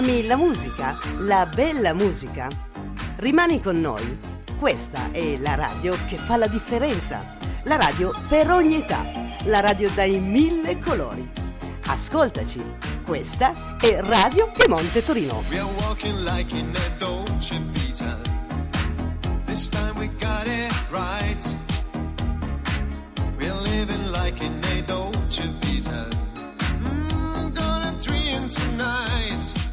Ami la musica, la bella musica? Rimani con noi. Questa è la radio che fa la differenza. La radio per ogni età. La radio dai mille colori. Ascoltaci. Questa è Radio Piemonte Torino. We are walking like in a dolce vita. This time we got it right. We are living like in a dolce vita. Mm, gonna dream tonight.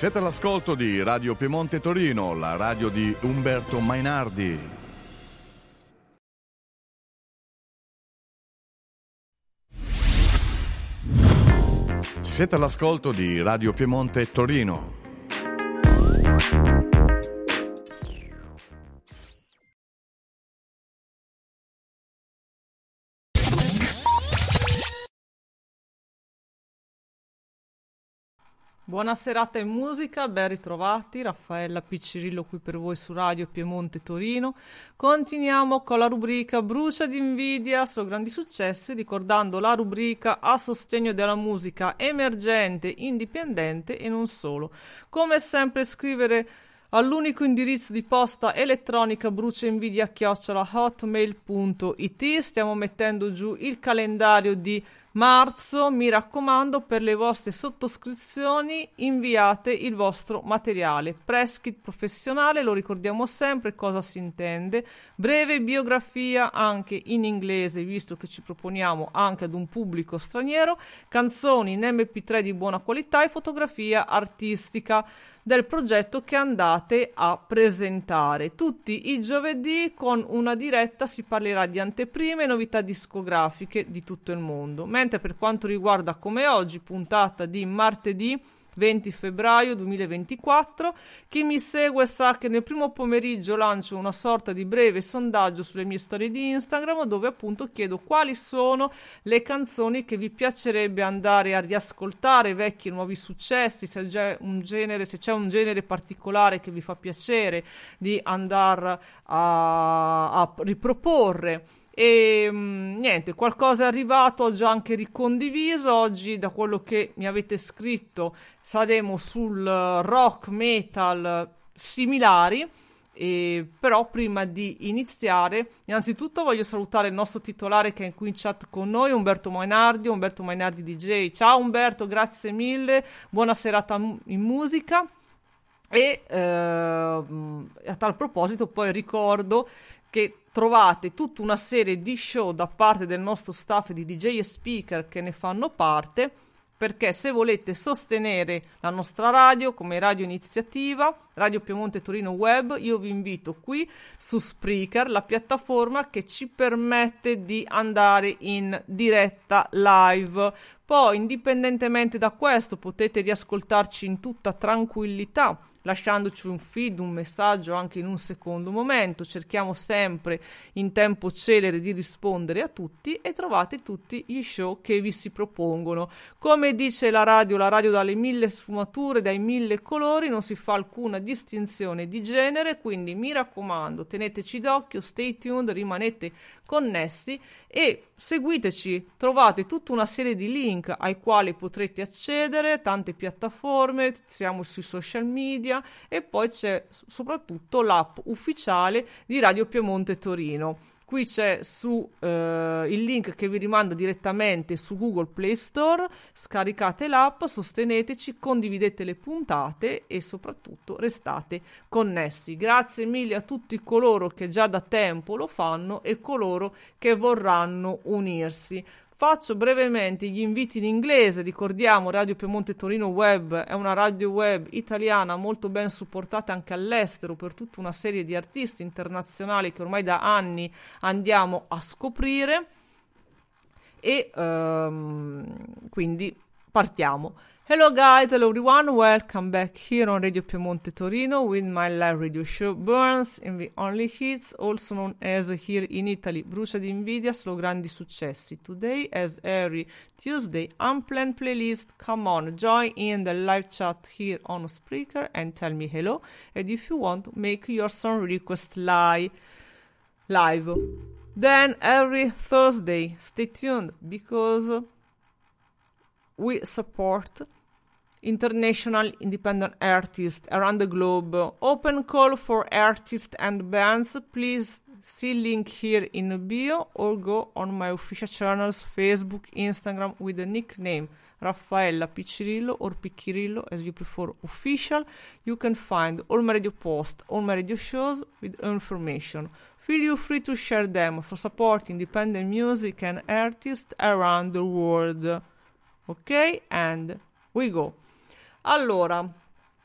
Siete all'ascolto di Radio Piemonte Torino, la radio di Umberto Mainardi. Siete all'ascolto di Radio Piemonte Torino. Buona serata in musica, ben ritrovati, Raffaella Piccirillo qui per voi su Radio Piemonte Torino. Continuiamo con la rubrica Brucia d'invidia su grandi successi, ricordando la rubrica a sostegno della musica emergente, indipendente e non solo. Come sempre scrivere all'unico indirizzo di posta elettronica bruciainvidia-hotmail.it stiamo mettendo giù il calendario di marzo, mi raccomando, per le vostre sottoscrizioni inviate il vostro materiale. Press kit professionale, lo ricordiamo sempre cosa si intende. Breve biografia anche in inglese, visto che ci proponiamo anche ad un pubblico straniero. Canzoni in MP3 di buona qualità e fotografia artistica del progetto che andate a presentare. Tutti i giovedì con una diretta si parlerà di anteprime e novità discografiche di tutto il mondo. Mentre per quanto riguarda come oggi, puntata di martedì 20 febbraio 2024. Chi mi segue sa che nel primo pomeriggio lancio una sorta di breve sondaggio sulle mie storie di Instagram dove appunto chiedo quali sono le canzoni che vi piacerebbe andare a riascoltare, vecchi e nuovi successi, se c'è un genere, se c'è un genere particolare che vi fa piacere di andare a, a riproporre e mh, mm, niente, qualcosa è arrivato, ho già anche ricondiviso. Oggi, da quello che mi avete scritto, saremo sul rock metal similari. E, però prima di iniziare, innanzitutto voglio salutare il nostro titolare che è qui in chat con noi, Umberto Mainardi, Umberto Mainardi DJ. Ciao Umberto, grazie mille, buona serata in musica. E eh, a tal proposito, poi ricordo che trovate tutta una serie di show da parte del nostro staff di DJ e speaker che ne fanno parte perché se volete sostenere la nostra radio come radio iniziativa, Radio Piemonte Torino Web, io vi invito qui su Spreaker, la piattaforma che ci permette di andare in diretta live. Poi, indipendentemente da questo, potete riascoltarci in tutta tranquillità lasciandoci un feed, un messaggio anche in un secondo momento. Cerchiamo sempre in tempo celere di rispondere a tutti e trovate tutti gli show che vi si propongono. Come dice la radio, la radio dalle mille sfumature, dai mille colori, non si fa alcuna distinzione di genere, quindi mi raccomando, teneteci d'occhio, stay tuned, rimanete connessi e seguiteci, trovate tutta una serie di link ai quali potrete accedere, tante piattaforme, siamo sui social media e poi c'è soprattutto l'app ufficiale di Radio Piemonte Torino qui c'è su eh, il link che vi rimanda direttamente su Google Play Store, scaricate l'app, sosteneteci, condividete le puntate e soprattutto restate connessi. Grazie mille a tutti coloro che già da tempo lo fanno e coloro che vorranno unirsi. Faccio brevemente gli inviti in inglese, ricordiamo Radio Piemonte Torino Web è una radio web italiana molto ben supportata anche all'estero per tutta una serie di artisti internazionali che ormai da anni andiamo a scoprire e um, quindi partiamo. Hello guys, hello everyone, welcome back here on Radio Piemonte Torino with my live radio show Burns in the Only Hits, also known as here in Italy Brucia di Invidia, solo grandi successi. Today, as every Tuesday, unplanned playlist, come on, join in the live chat here on Spreaker and tell me hello, and if you want, make your song request live. live. Then every Thursday, stay tuned because we support international independent artists around the globe. Open call for artists and bands. Please see link here in the bio or go on my official channels Facebook, Instagram with the nickname Raffaella Piccirillo or Piccirillo as you prefer official. You can find all my radio posts, all my radio shows with information. Feel free to share them for supporting independent music and artists around the world. Ok? And we go. Allora,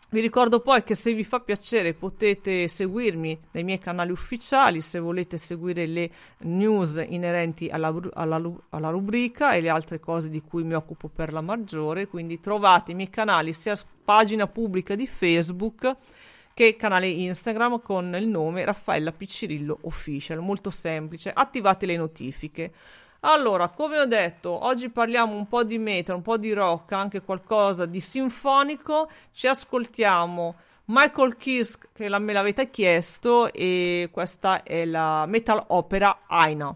vi ricordo poi che se vi fa piacere potete seguirmi nei miei canali ufficiali, se volete seguire le news inerenti alla, alla, alla, rubrica e le altre cose di cui mi occupo per la maggiore, quindi trovate i miei canali sia pagina pubblica di Facebook che canale Instagram con il nome Raffaella Piccirillo Official, molto semplice, attivate le notifiche. Allora, come ho detto, oggi parliamo un po' di metal, un po' di rock, anche qualcosa di sinfonico. Ci ascoltiamo Michael Kisk, che me l'avete chiesto, e questa è la metal opera Aina.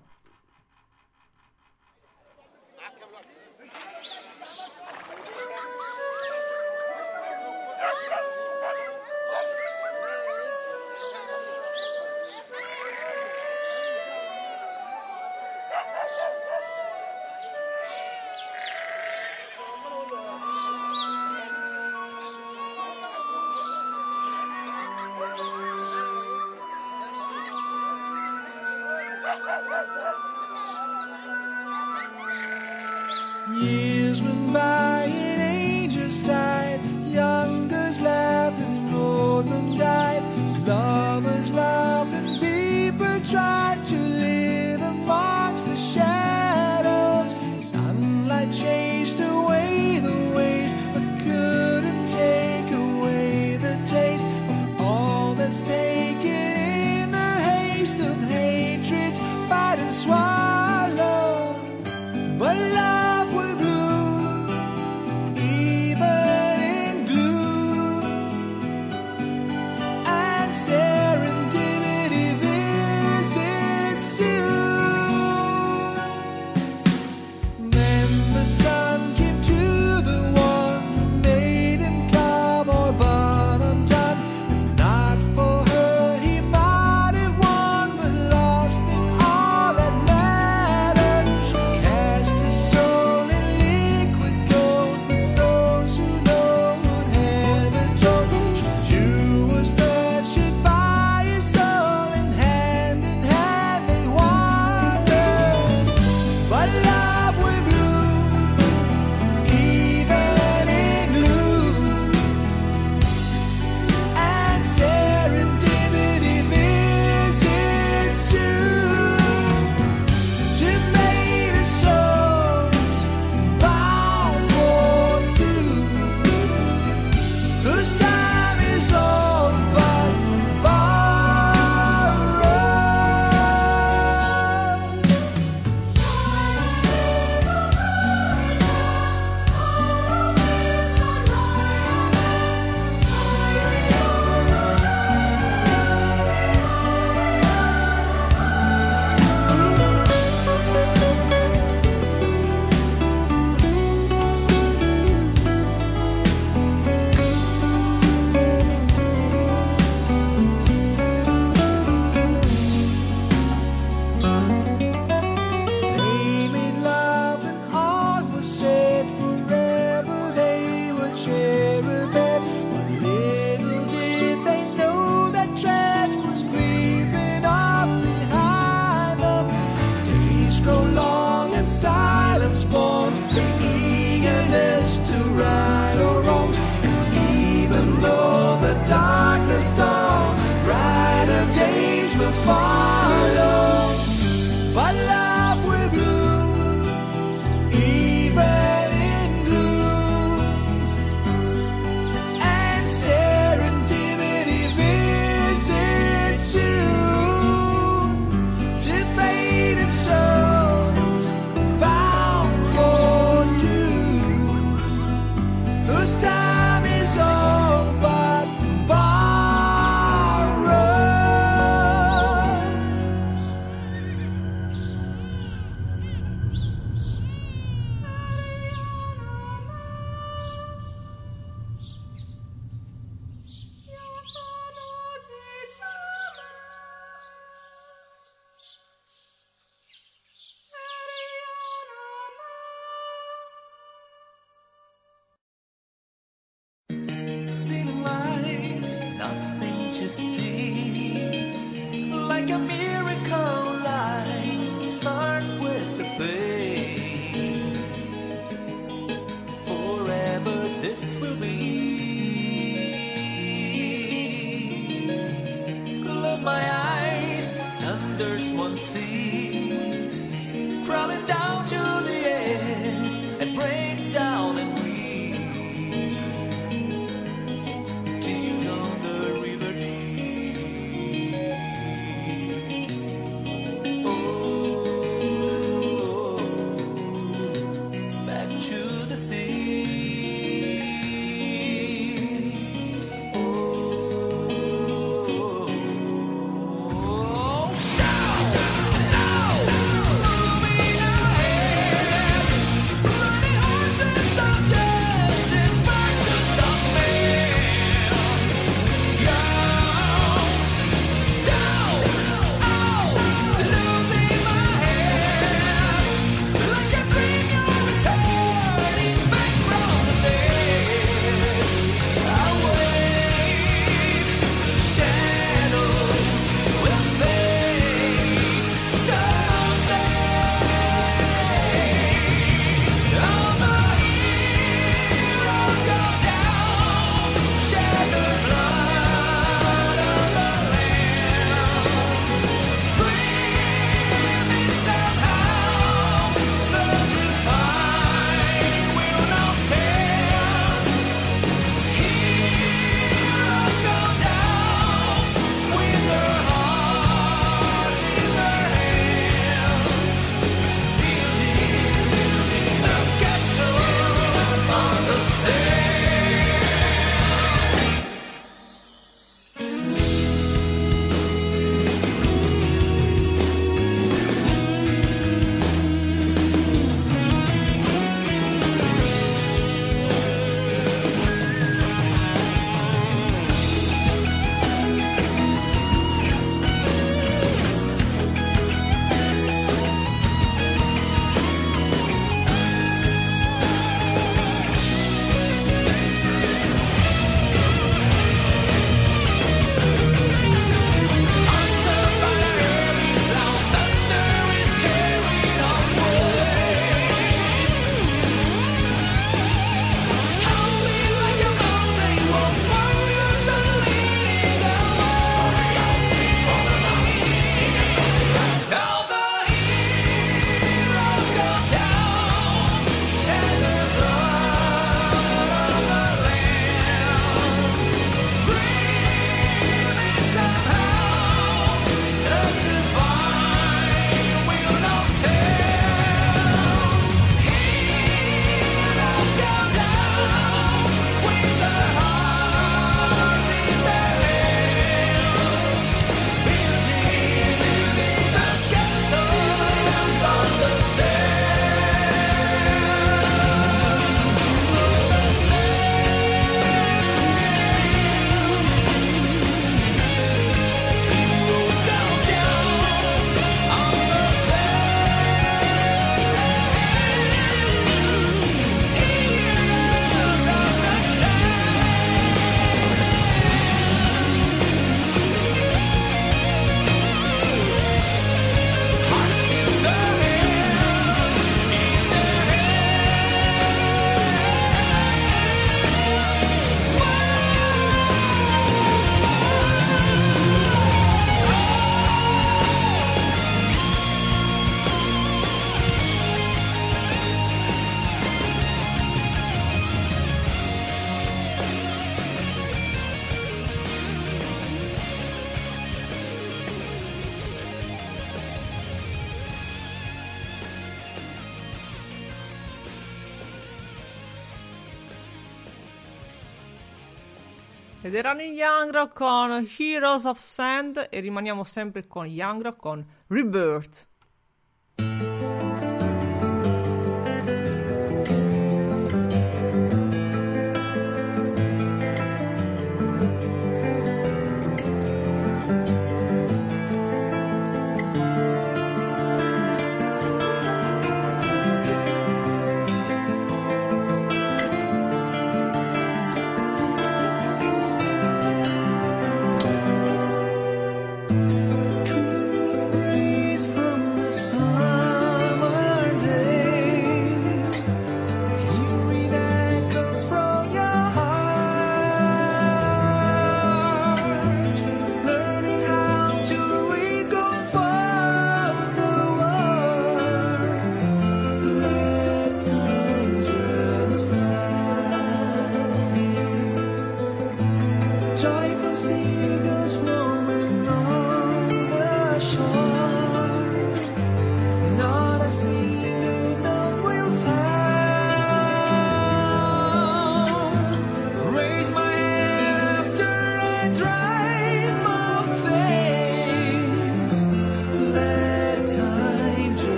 Yangra con Heroes of Sand e rimaniamo sempre con Yangra con Rebirth.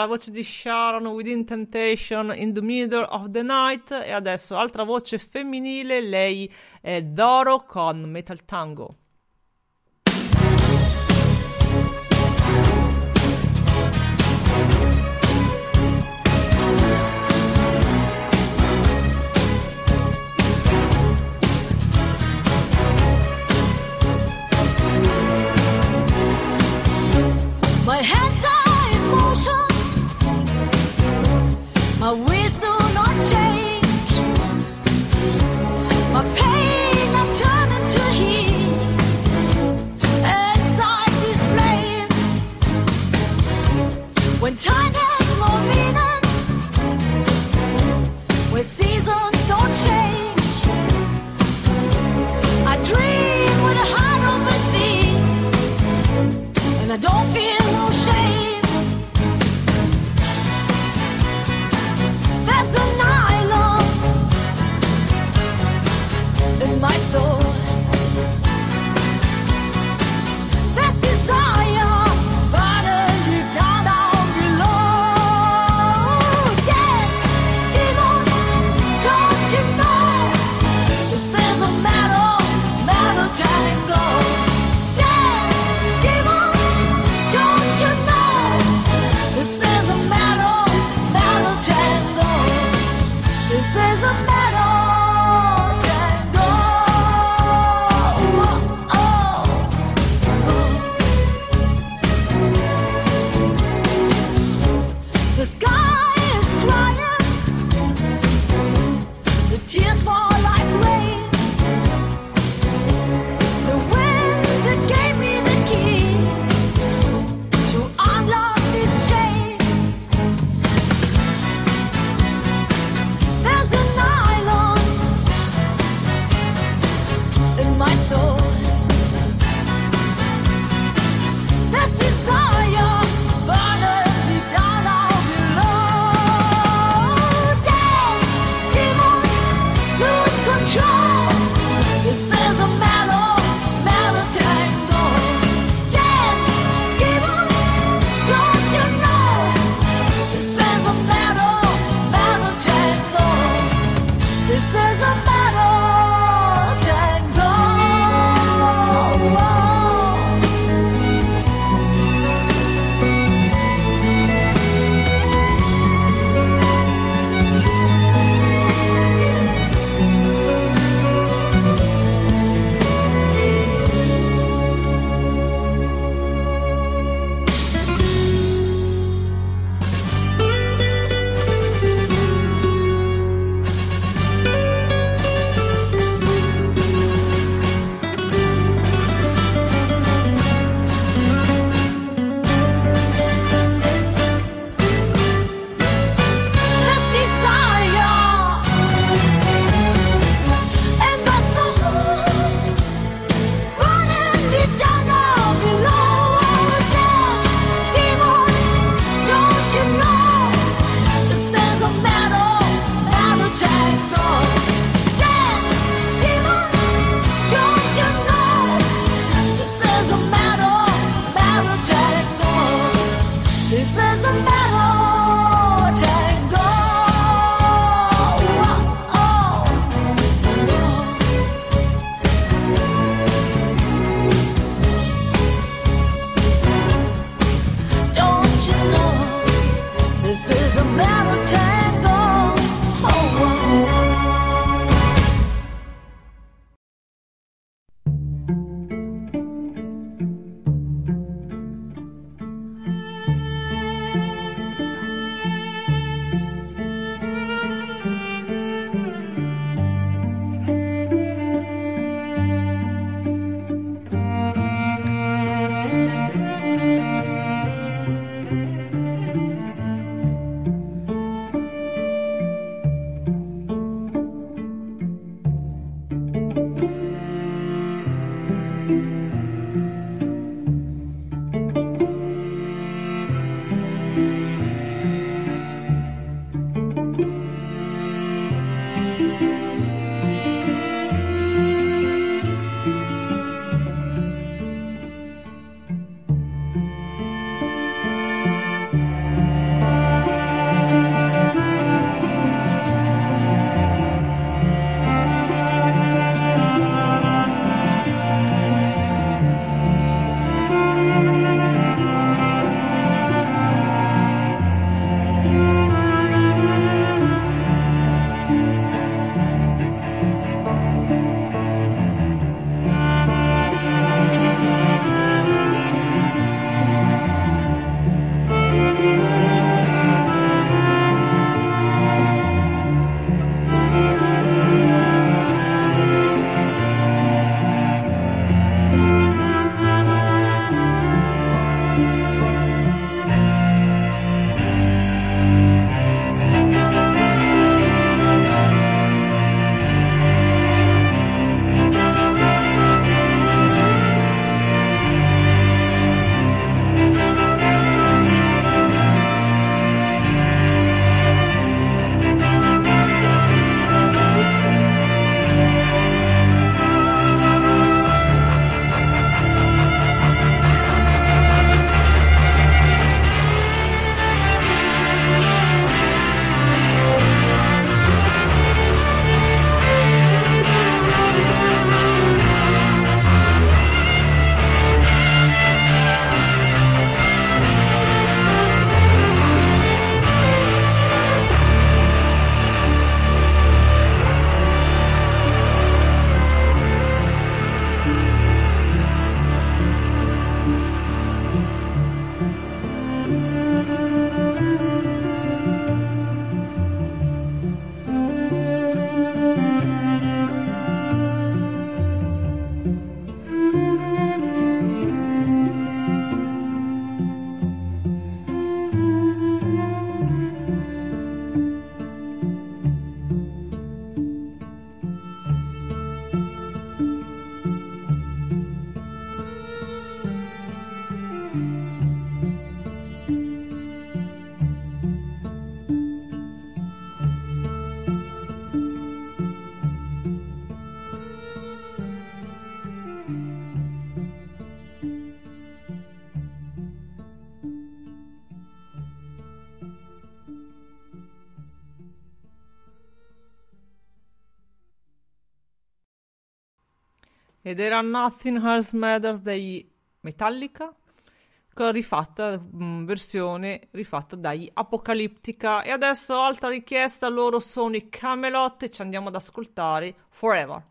La voce di Sharon Within Temptation in the Middle of the Night e adesso altra voce femminile, lei è Doro con Metal Tango. Ed era Nothing Else Matters dei Metallica rifatta mh, mm, versione rifatta dagli Apocalyptica. E adesso altra richiesta loro sono i Camelot e ci andiamo ad ascoltare Forever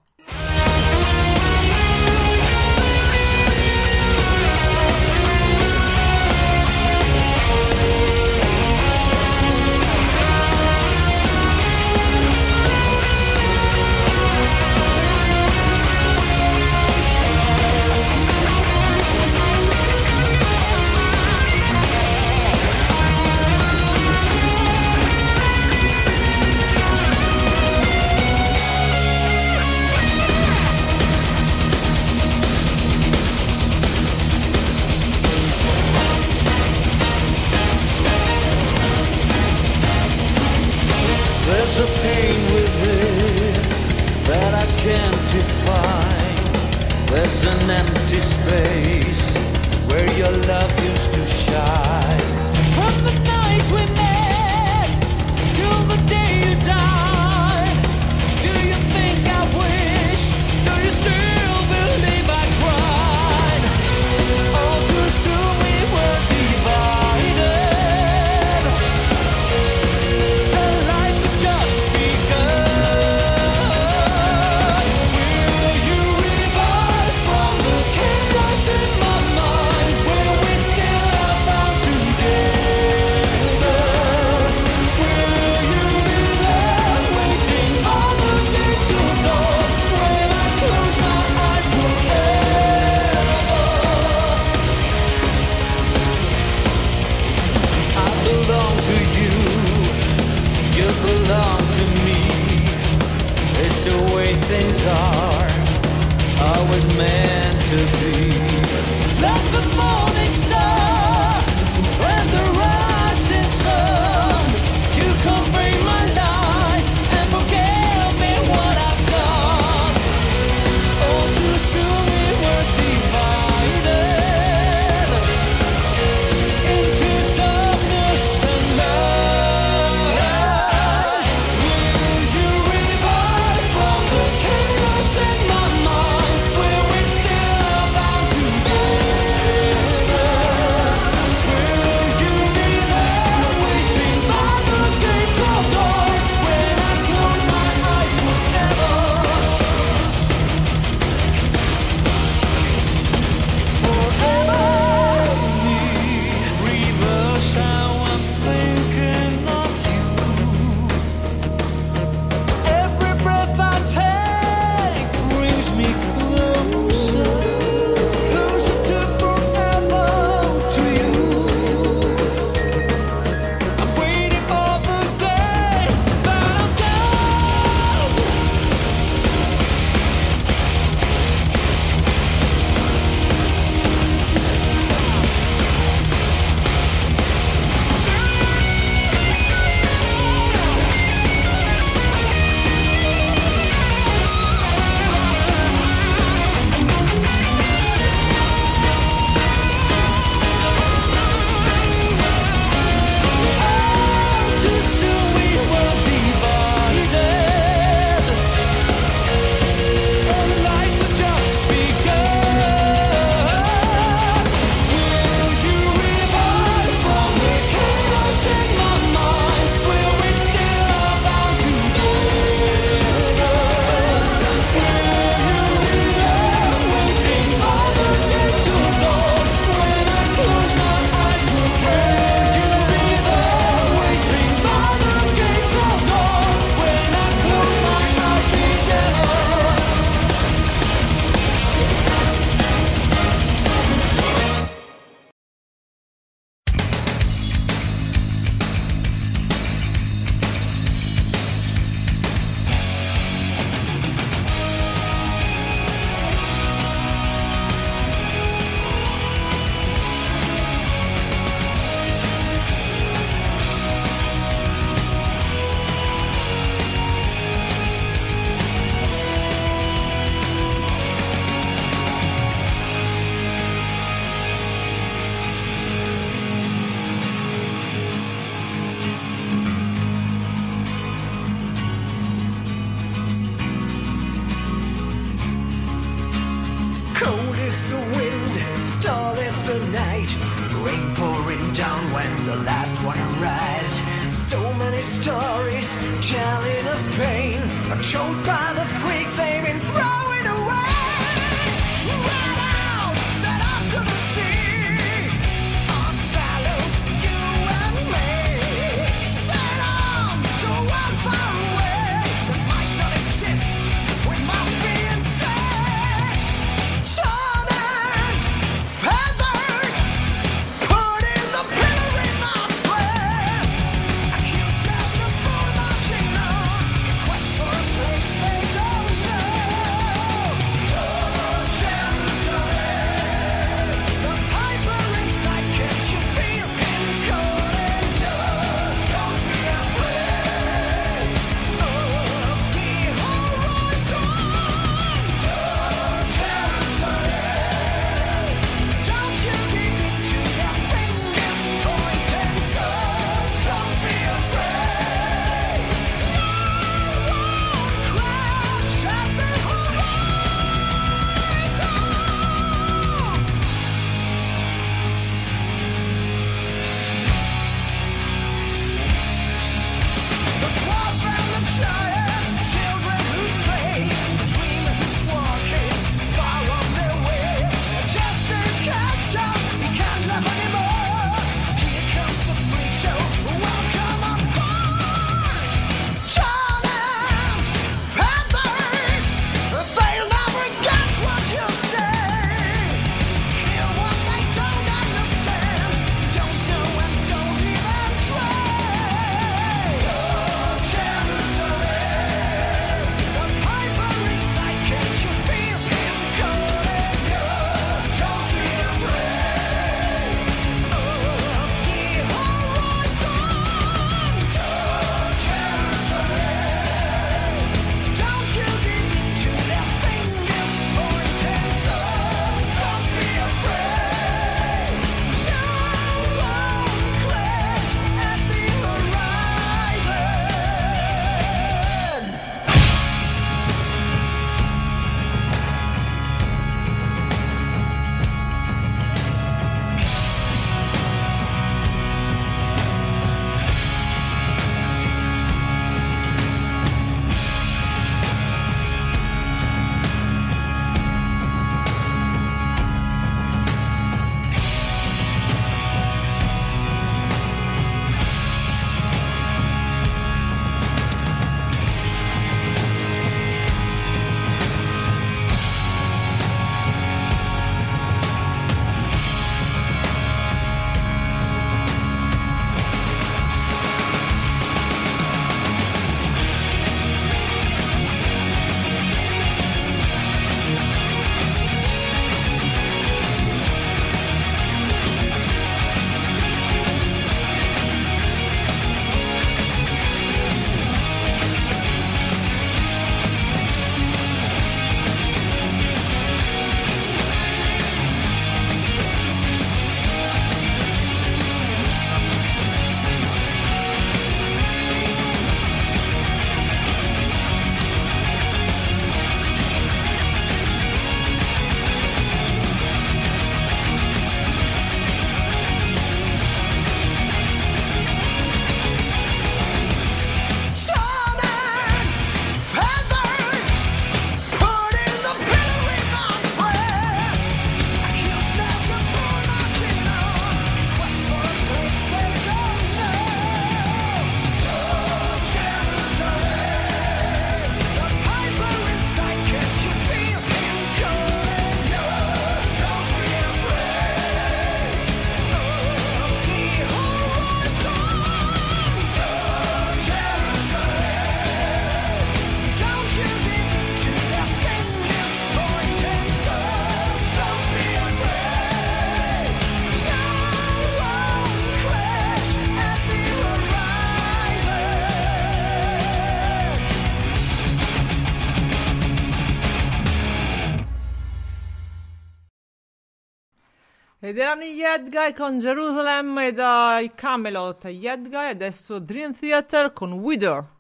Yad Guy con Jerusalem e dai Camelot a Yad Guy, adesso Dream Theater con Wither.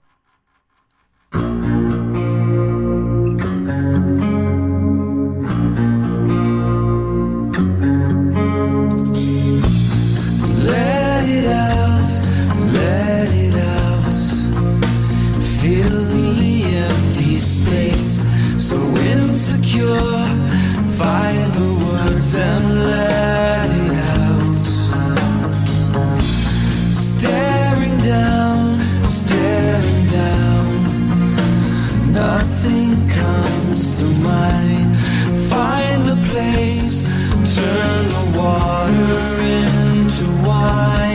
comes to mind. Find the place, turn the water into wine.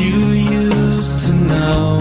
You used to know.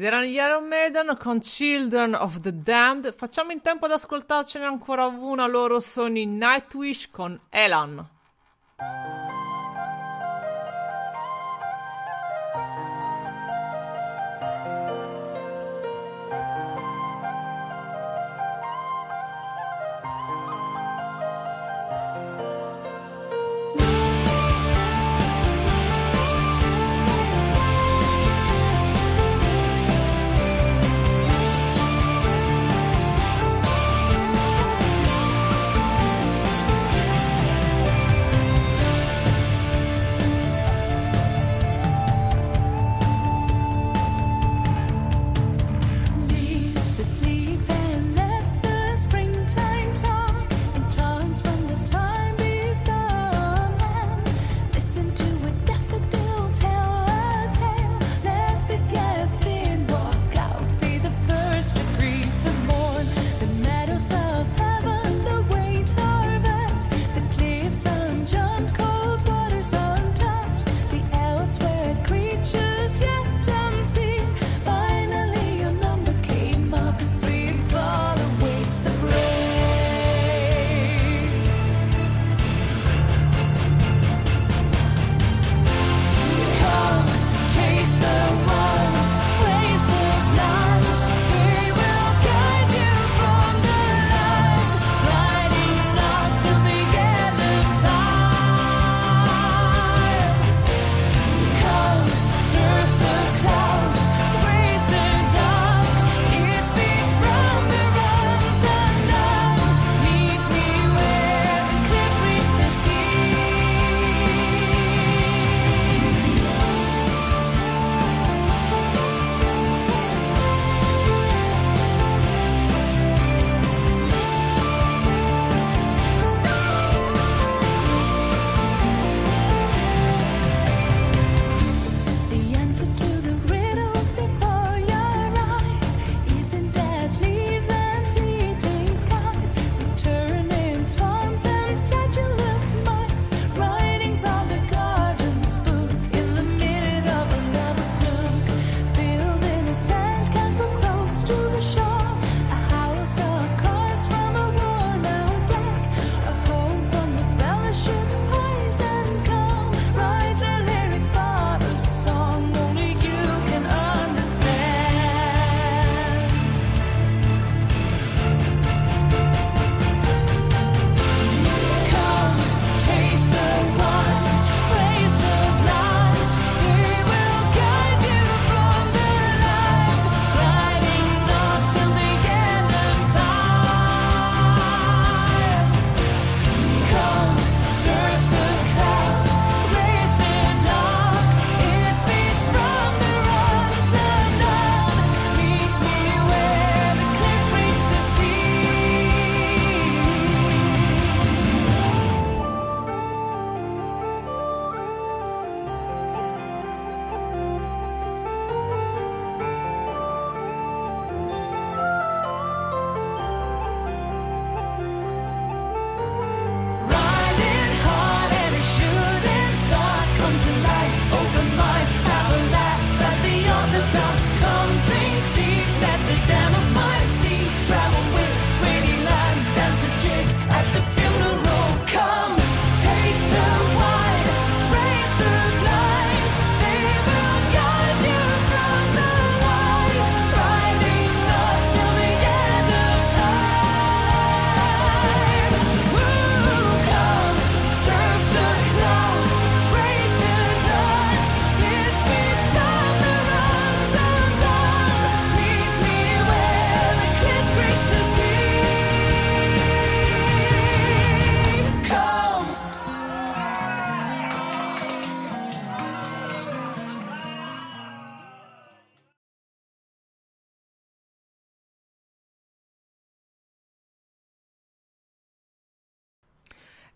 ed erano gli Iron Maiden con Children of the Damned. Facciamo in tempo ad ascoltarcene ancora una, loro sono i Nightwish con Elan.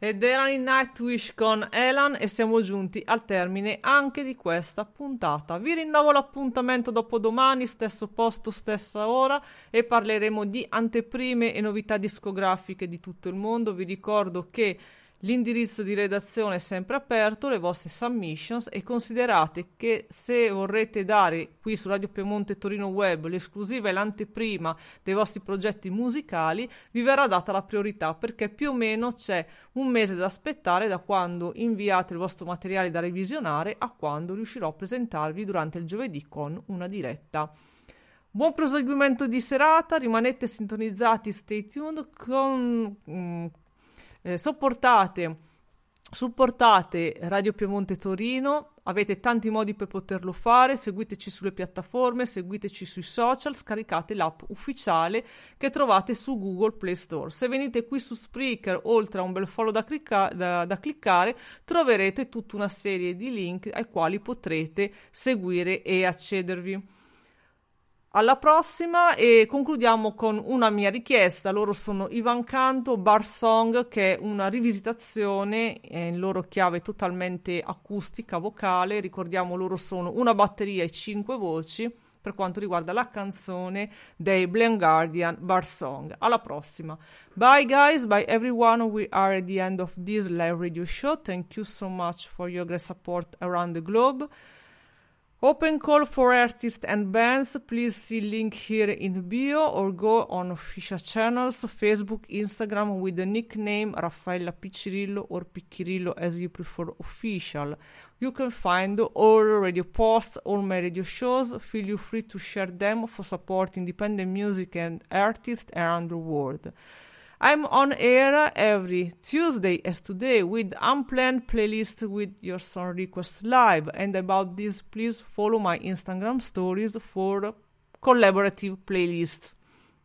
ed era in Nightwish con Elan e siamo giunti al termine anche di questa puntata. Vi rinnovo l'appuntamento dopo domani, stesso posto, stessa ora e parleremo di anteprime e novità discografiche di tutto il mondo. Vi ricordo che L'indirizzo di redazione è sempre aperto, le vostre submissions e considerate che se vorrete dare qui su Radio Piemonte Torino Web l'esclusiva e l'anteprima dei vostri progetti musicali, vi verrà data la priorità perché più o meno c'è un mese da aspettare da quando inviate il vostro materiale da revisionare a quando riuscirò a presentarvi durante il giovedì con una diretta. Buon proseguimento di serata, rimanete sintonizzati, stay tuned, con, mm, eh, sopportate, supportate Radio Piemonte Torino, avete tanti modi per poterlo fare, seguiteci sulle piattaforme, seguiteci sui social, scaricate l'app ufficiale che trovate su Google Play Store. Se venite qui su Spreaker, oltre a un bel follow da, clicca- da- da cliccare, troverete tutta una serie di link ai quali potrete seguire e accedervi. Alla prossima e concludiamo con una mia richiesta. Loro sono Ivan Canto, Bar Song, che è una rivisitazione in loro chiave totalmente acustica, vocale. Ricordiamo, loro sono una batteria e cinque voci per quanto riguarda la canzone dei Blind Guardian Bar Song. Alla prossima. Bye guys, bye everyone. We are at the end of this live radio show. Thank you so much for your great support around the globe. Open call for artists and bands. Please see link here in bio or go on official channels Facebook, Instagram with the nickname Raffaella Piccirillo or Piccirillo as you prefer official. You can find all radio posts, all my radio shows. Feel free to share them for support independent music and artists around the world. I'm on air every Tuesday as today with unplanned playlist with your song request live. And about this, please follow my Instagram stories for collaborative playlists.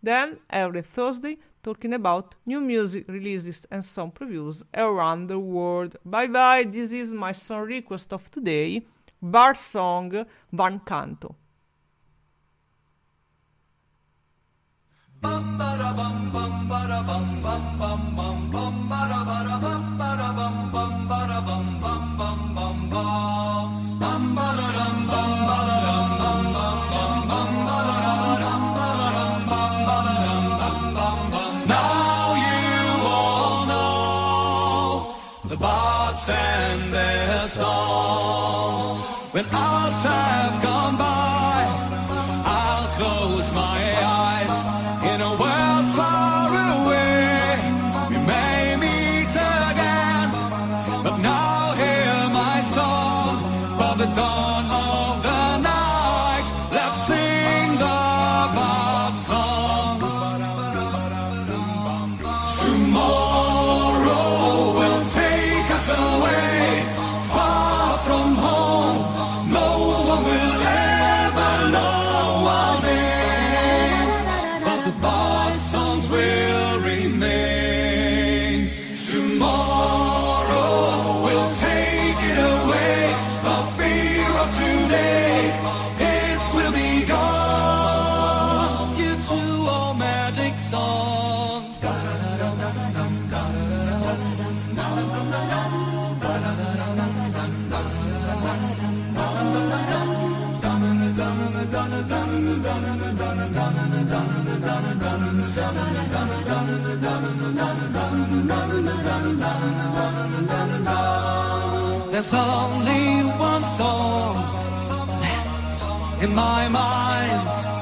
Then every Thursday, talking about new music releases and song previews around the world. Bye bye. This is my song request of today, Bar Song Van Canto. Now you all know the bards and their songs. When hours have gone There's only one song left in my mind.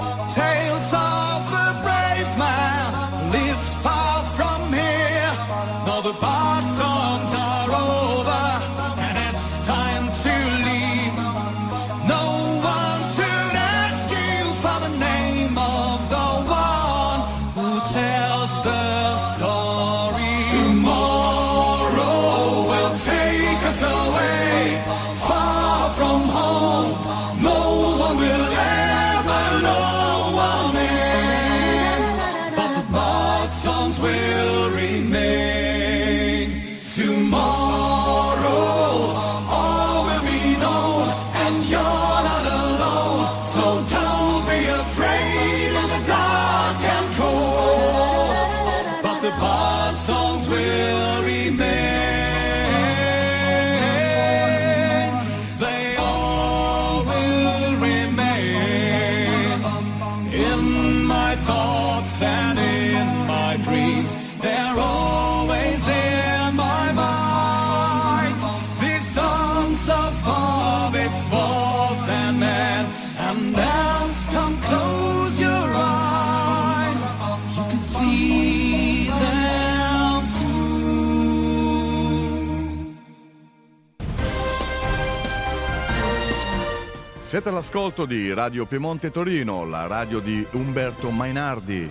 Siete all'ascolto di Radio Piemonte Torino, la radio di Umberto Mainardi.